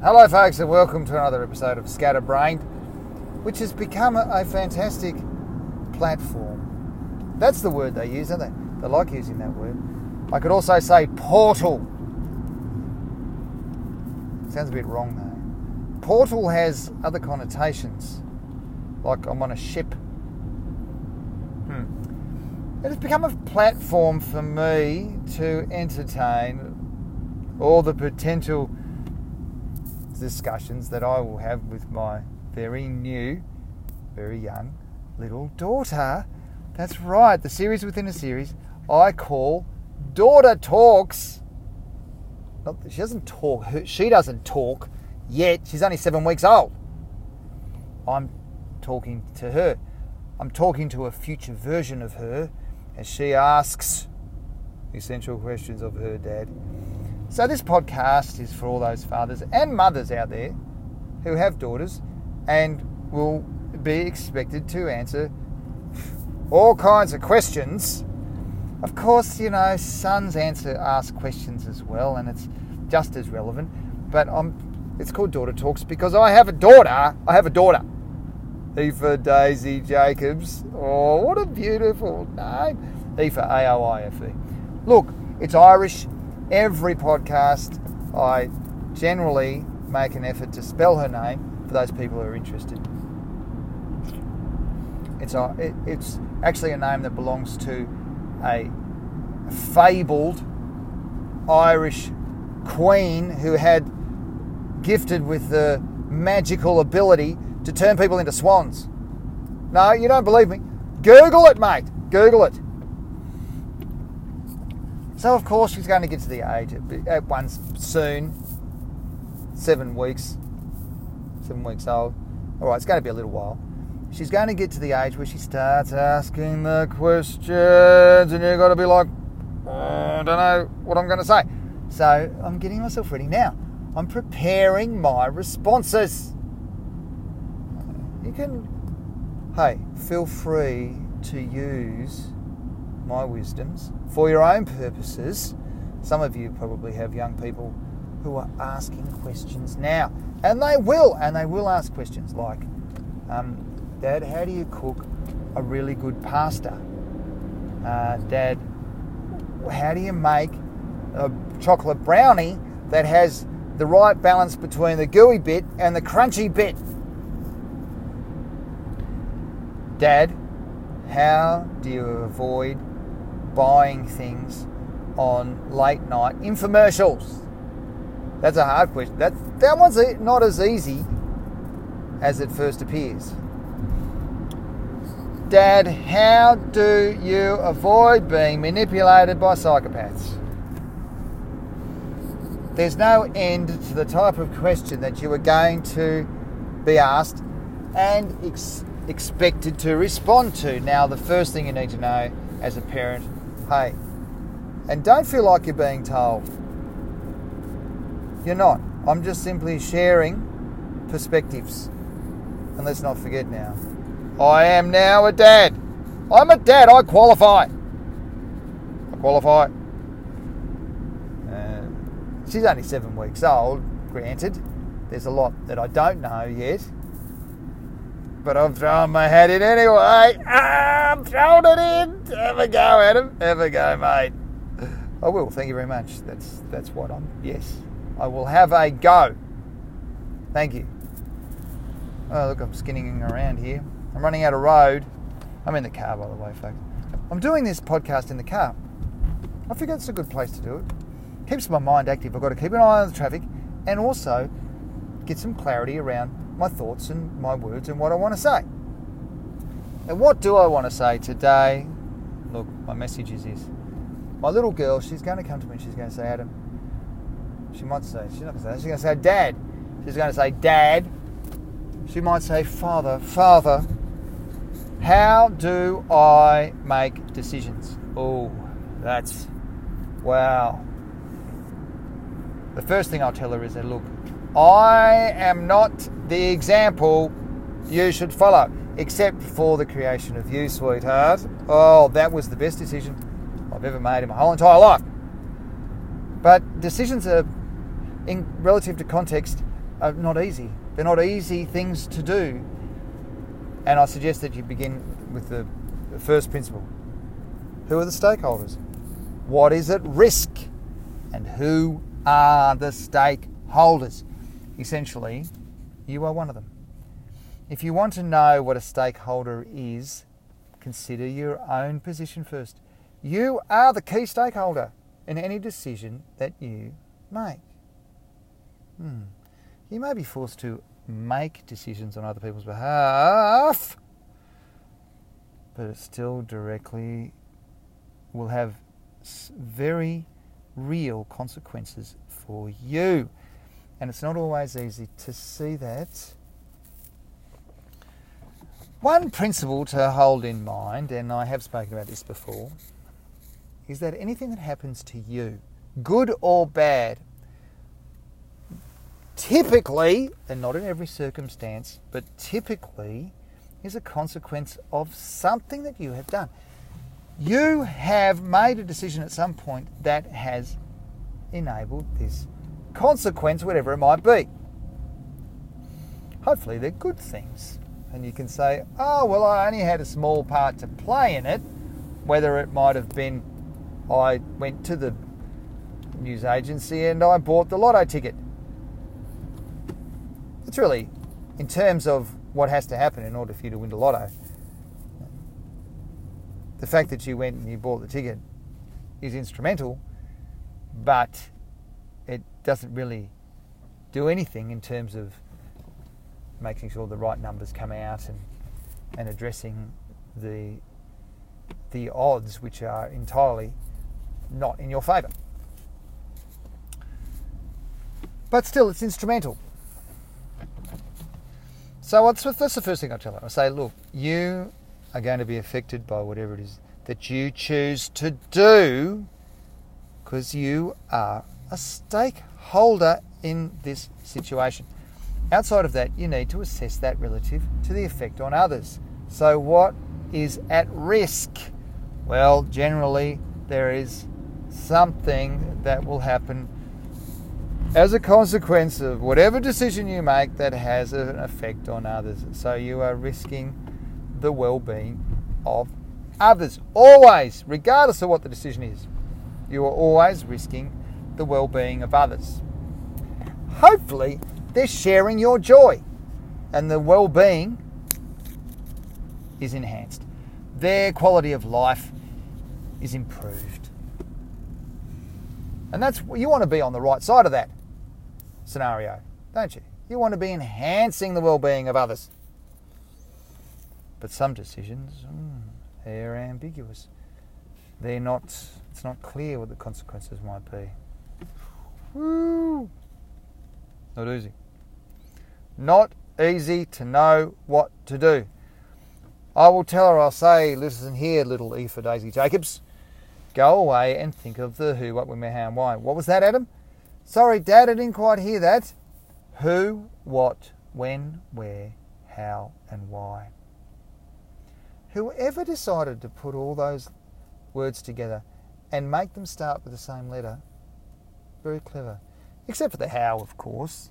Hello, folks, and welcome to another episode of Scatterbrained, which has become a, a fantastic platform. That's the word they use, don't they? They like using that word. I could also say portal. Sounds a bit wrong though. Portal has other connotations, like I'm on a ship. Hmm. It has become a platform for me to entertain all the potential discussions that I will have with my very new, very young little daughter. That's right, the series within a series I call Daughter Talks. Not she doesn't talk, she doesn't talk yet. She's only seven weeks old. I'm talking to her. I'm talking to a future version of her as she asks essential questions of her dad. So, this podcast is for all those fathers and mothers out there who have daughters and will be expected to answer all kinds of questions. Of course, you know, sons answer ask questions as well, and it's just as relevant. But I'm, it's called Daughter Talks because I have a daughter. I have a daughter. Aoife Daisy Jacobs. Oh, what a beautiful name. Aoife, A O I F E. Look, it's Irish every podcast, I generally make an effort to spell her name for those people who are interested. It's, a, it, it's actually a name that belongs to a fabled Irish queen who had gifted with the magical ability to turn people into swans. No, you don't believe me? Google it, mate. Google it. So, of course, she's going to get to the age at, once soon, seven weeks, seven weeks old. All right, it's going to be a little while. She's going to get to the age where she starts asking the questions, and you've got to be like, oh, I don't know what I'm going to say. So, I'm getting myself ready now. I'm preparing my responses. You can, hey, feel free to use my wisdoms for your own purposes. Some of you probably have young people who are asking questions now, and they will, and they will ask questions like, um, Dad, how do you cook a really good pasta? Uh, Dad, how do you make a chocolate brownie that has the right balance between the gooey bit and the crunchy bit? Dad, how do you avoid buying things on late night infomercials? That's a hard question. That, that one's not as easy as it first appears. Dad, how do you avoid being manipulated by psychopaths? There's no end to the type of question that you are going to be asked and ex- expected to respond to. Now, the first thing you need to know as a parent Hey, and don't feel like you're being told. You're not. I'm just simply sharing perspectives. And let's not forget now, I am now a dad. I'm a dad. I qualify. I qualify. Uh, she's only seven weeks old, granted. There's a lot that I don't know yet but I'm throwing my hat in anyway. Ah, I'm throwing it in. Have a go, Adam. Have a go, mate. I will. Thank you very much. That's that's what I'm. Yes, I will have a go. Thank you. Oh, look, I'm skinning around here. I'm running out of road. I'm in the car, by the way, folks. I'm doing this podcast in the car. I figure it's a good place to do it. Keeps my mind active. I've got to keep an eye on the traffic and also get some clarity around my thoughts and my words and what I want to say. And what do I want to say today? Look, my message is this. My little girl, she's going to come to me and she's going to say, Adam, she might say, she's not going to say she's going to say, Dad. She's going to say, Dad. She might say, Father, Father, how do I make decisions? Oh, that's, wow. The first thing I'll tell her is that, look, I am not the example you should follow, except for the creation of you, sweetheart. Oh, that was the best decision I've ever made in my whole entire life. But decisions are, in relative to context, are not easy. They're not easy things to do. And I suggest that you begin with the, the first principle Who are the stakeholders? What is at risk? And who are the stakeholders? Essentially, you are one of them. If you want to know what a stakeholder is, consider your own position first. You are the key stakeholder in any decision that you make. Hmm. You may be forced to make decisions on other people's behalf, but it still directly will have very real consequences for you. And it's not always easy to see that. One principle to hold in mind, and I have spoken about this before, is that anything that happens to you, good or bad, typically, and not in every circumstance, but typically, is a consequence of something that you have done. You have made a decision at some point that has enabled this consequence, whatever it might be. Hopefully, they're good things. And you can say, oh, well, I only had a small part to play in it, whether it might have been I went to the news agency and I bought the lotto ticket. It's really, in terms of what has to happen in order for you to win the lotto, the fact that you went and you bought the ticket is instrumental, but it doesn't really do anything in terms of making sure the right numbers come out and, and addressing the, the odds which are entirely not in your favour. But still, it's instrumental. So that's the first thing I tell her. I say, look, you are going to be affected by whatever it is that you choose to do because you are a stakeholder in this situation. Outside of that, you need to assess that relative to the effect on others. So, what is at risk? Well, generally, there is something that will happen as a consequence of whatever decision you make that has an effect on others. So, you are risking the well being of others. Always, regardless of what the decision is, you are always risking the well being of others. Hopefully, they're sharing your joy and the well being is enhanced. Their quality of life is improved. And that's you want to be on the right side of that scenario, don't you? You want to be enhancing the well being of others. But some decisions, mm, they're ambiguous. They're not, it's not clear what the consequences might be. Woo! Not easy. Not easy to know what to do. I will tell her, I'll say, listen here, little E for Daisy Jacobs. Go away and think of the who, what, when, where, how, and why. What was that, Adam? Sorry, Dad, I didn't quite hear that. Who, what, when, where, how, and why. Whoever decided to put all those words together and make them start with the same letter, very clever. Except for the how, of course.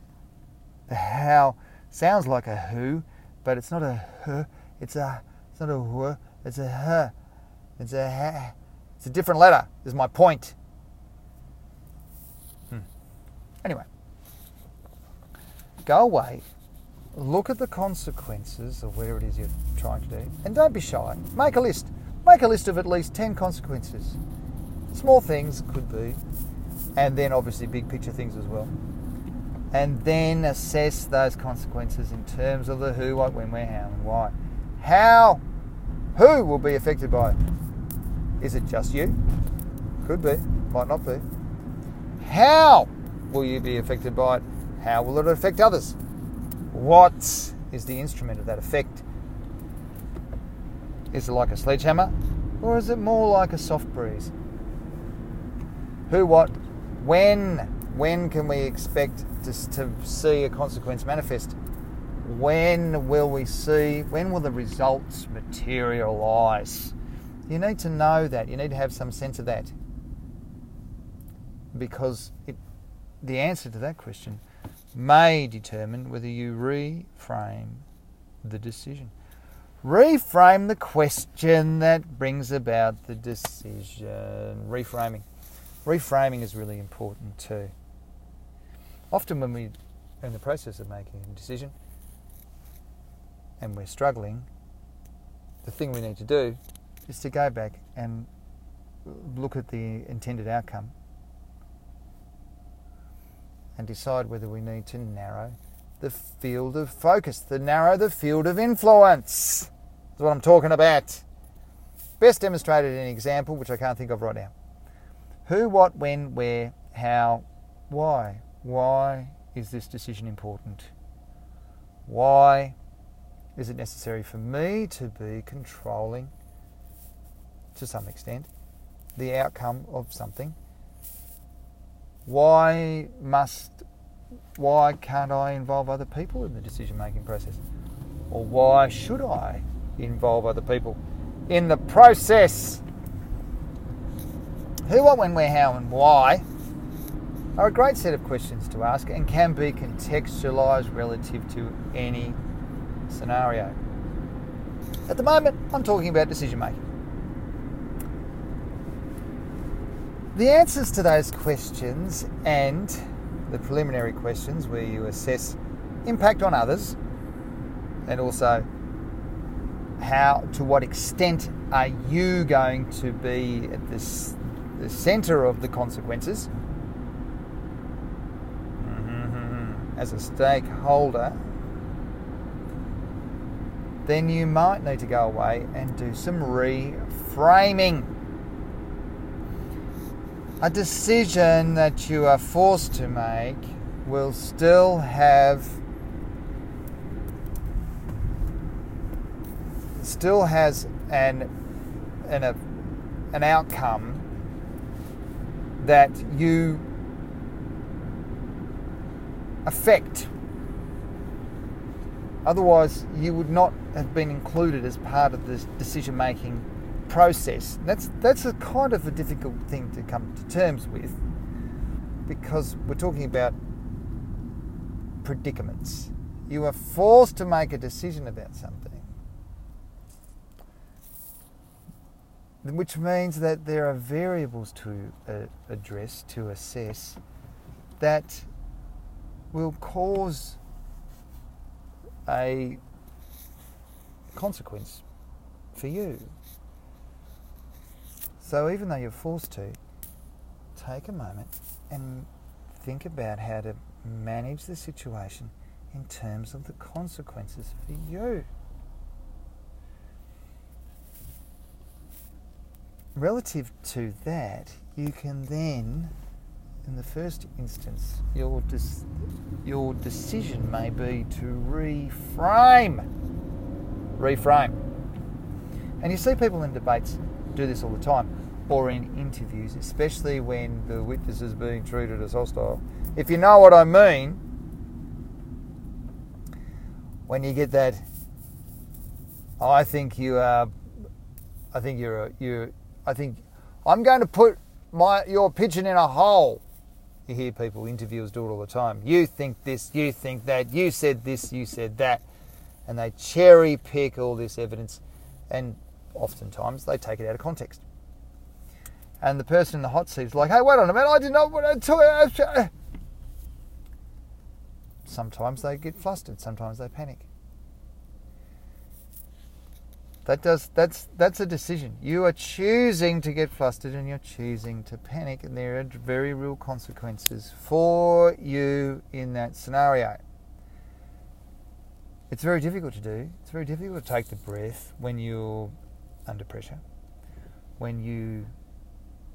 The how sounds like a who, but it's not a huh. It's a it's not a wh. It's a huh. It's a ha. It's a different letter. Is my point. Hmm. Anyway, go away. Look at the consequences of whatever it is you're trying to do, and don't be shy. Make a list. Make a list of at least ten consequences. Small things could be, and then obviously big picture things as well and then assess those consequences in terms of the who, what, when, where, how, and why. How, who will be affected by it? Is it just you? Could be, might not be. How will you be affected by it? How will it affect others? What is the instrument of that effect? Is it like a sledgehammer or is it more like a soft breeze? Who, what, when? When can we expect to, to see a consequence manifest. When will we see, when will the results materialize? You need to know that. You need to have some sense of that. Because it, the answer to that question may determine whether you reframe the decision. Reframe the question that brings about the decision. Reframing. Reframing is really important too. Often, when we're in the process of making a decision and we're struggling, the thing we need to do is to go back and look at the intended outcome and decide whether we need to narrow the field of focus, to narrow the field of influence. That's what I'm talking about. Best demonstrated in an example, which I can't think of right now. Who, what, when, where, how, why. Why is this decision important? Why is it necessary for me to be controlling, to some extent, the outcome of something? Why must why can't I involve other people in the decision making process? Or why should I involve other people in the process? Who, what, when, where, how, and why are a great set of questions to ask and can be contextualized relative to any scenario. At the moment, I'm talking about decision making. The answers to those questions and the preliminary questions where you assess impact on others and also how to what extent are you going to be at this, the center of the consequences mm-hmm. as a stakeholder then you might need to go away and do some reframing a decision that you are forced to make will still have still has an an, an outcome that you affect otherwise you would not have been included as part of this decision making process. That's that's a kind of a difficult thing to come to terms with because we're talking about predicaments. You are forced to make a decision about something, which means that there are variables to uh, address, to assess, that will cause a consequence for you. So even though you're forced to, take a moment and think about how to manage the situation in terms of the consequences for you. Relative to that, you can then, in the first instance, your, dis- your decision may be to reframe. Reframe. And you see people in debates do this all the time, or in interviews, especially when the witness is being treated as hostile. If you know what I mean, when you get that, I think you are, I think you're, you, I think I'm going to put my your pigeon in a hole. You hear people, interviewers do it all the time. You think this, you think that, you said this, you said that. And they cherry pick all this evidence and oftentimes they take it out of context. And the person in the hot seat is like, hey, wait on a minute, I did not want to. Uh, sometimes they get flustered, sometimes they panic. That does that's that's a decision. You are choosing to get flustered and you're choosing to panic, and there are very real consequences for you in that scenario. It's very difficult to do. It's very difficult to take the breath when you're under pressure, when you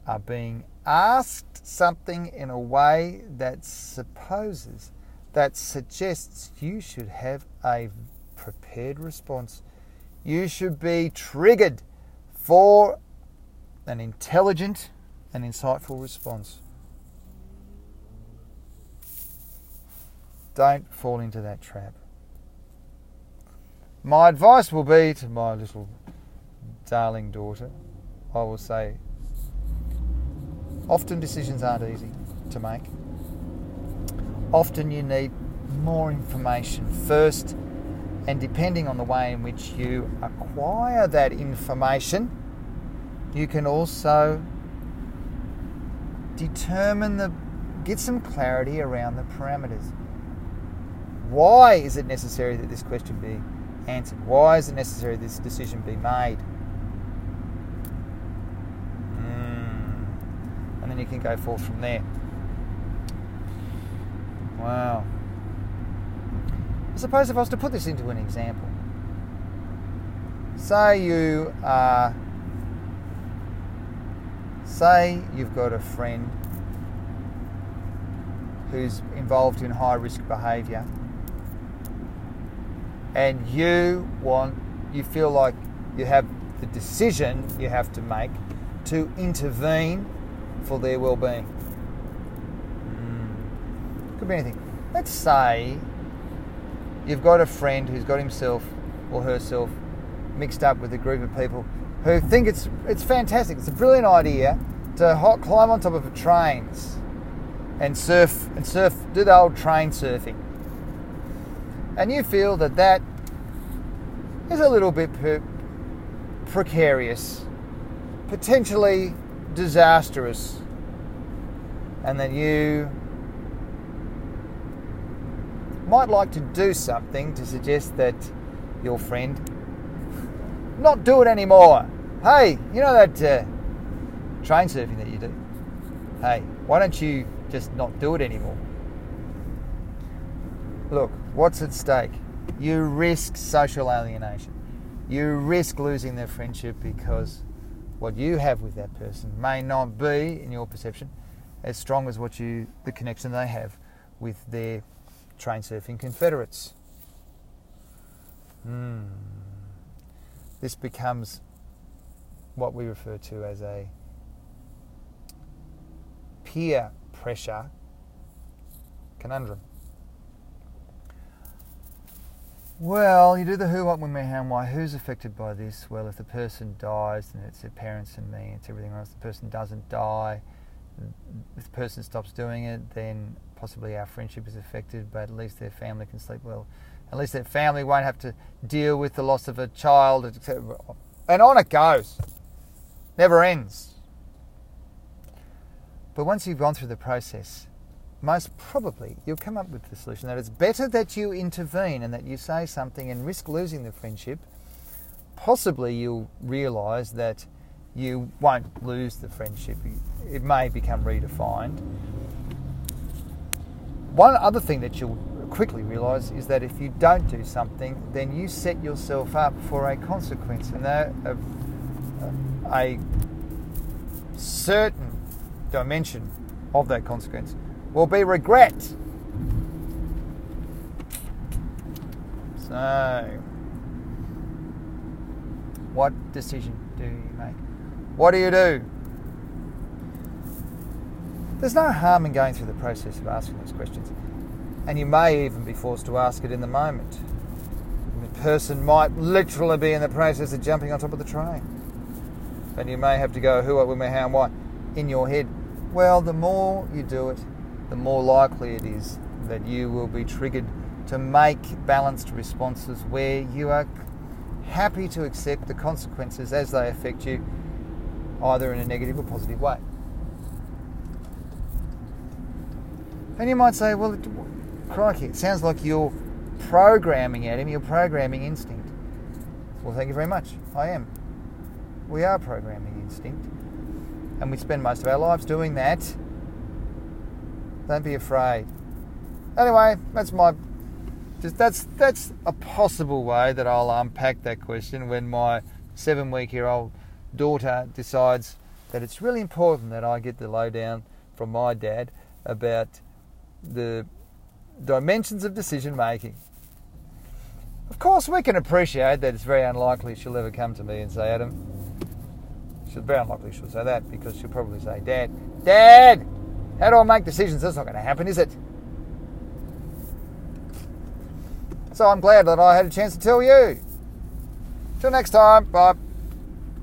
are being asked something in a way that supposes, that suggests you should have a prepared response. You should be triggered for an intelligent and insightful response. Don't fall into that trap. My advice will be to my little darling daughter, I will say, often decisions aren't easy to make. Often you need more information first, and depending on the way in which you acquire that information, you can also determine the get some clarity around the parameters. Why is it necessary that this question be answered? Why is it necessary this decision be made? Mm. And then you can go forth from there. Wow. Suppose if I was to put this into an example, say you are, say you've got a friend who's involved in high risk behaviour and you want, you feel like you have the decision you have to make to intervene for their well-being. Mm. Could be anything. Let's say you've got a friend who's got himself or herself mixed up with a group of people who think it's it's fantastic. It's a brilliant idea to hot, climb on top of trains and surf and surf, do the old train surfing and you feel that that is a little bit per- precarious, potentially disastrous, and that you might like to do something to suggest that your friend not do it anymore. Hey, you know that uh, train surfing that you do? Hey, why don't you just not do it anymore? Look, what's at stake? You risk social alienation. You risk losing their friendship because what you have with that person may not be, in your perception, as strong as what you the connection they have with their train surfing confederates. Mm. This becomes what we refer to as a peer pressure conundrum. Well, you do the who, what, when, where, how, and why. Who's affected by this? Well, if the person dies, then it's their parents and me, it's everything else. The person doesn't die, if the person stops doing it, then possibly our friendship is affected, but at least their family can sleep well. At least their family won't have to deal with the loss of a child, etc. And on it goes. Never ends. But once you've gone through the process, most probably you'll come up with the solution that it's better that you intervene and that you say something and risk losing the friendship. Possibly you'll realise that you won't lose the friendship. It may become redefined. One other thing that you'll quickly realise is that if you don't do something, then you set yourself up for a consequence, and that, a, uh, a certain dimension of that consequence will be regret. So, what decision do you make? What do you do? There's no harm in going through the process of asking those questions, and you may even be forced to ask it in the moment. The person might literally be in the process of jumping on top of the train, and you may have to go who, what, when, where, how, and why in your head. Well, the more you do it, the more likely it is that you will be triggered to make balanced responses where you are happy to accept the consequences as they affect you, either in a negative or positive way. And you might say, well, crikey, it sounds like you're programming at him, you're programming instinct. Well, thank you very much. I am. We are programming instinct. And we spend most of our lives doing that don't be afraid. Anyway, that's my just that's that's a possible way that I'll unpack that question when my seven week year old daughter decides that it's really important that I get the lowdown from my dad about the dimensions of decision making. Of course, we can appreciate that it's very unlikely she'll ever come to me and say, Adam, she'll very unlikely she'll say that because she'll probably say, Dad, Dad, how do I make decisions? That's not going to happen, is it? So I'm glad that I had a chance to tell you. Till next time, bye.